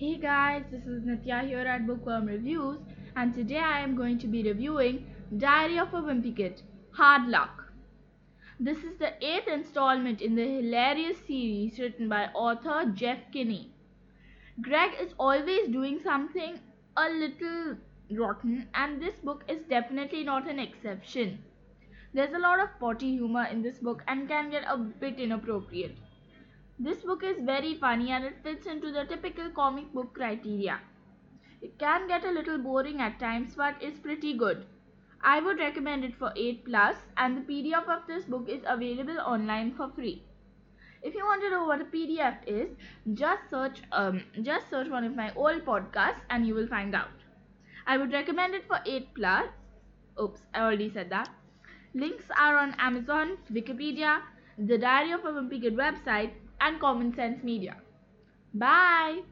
Hey guys, this is Nitya here at Bookworm Reviews, and today I am going to be reviewing Diary of a Wimpy Kid Hard Luck. This is the eighth installment in the hilarious series written by author Jeff Kinney. Greg is always doing something a little rotten, and this book is definitely not an exception. There's a lot of potty humor in this book and can get a bit inappropriate. This book is very funny and it fits into the typical comic book criteria. It can get a little boring at times but is pretty good. I would recommend it for 8 plus and the PDF of this book is available online for free. If you want to know what a PDF is, just search um, just search one of my old podcasts and you will find out. I would recommend it for 8 plus. Oops, I already said that. Links are on Amazon, Wikipedia, the Diary of a Wimpy Kid website, and Common Sense Media. Bye!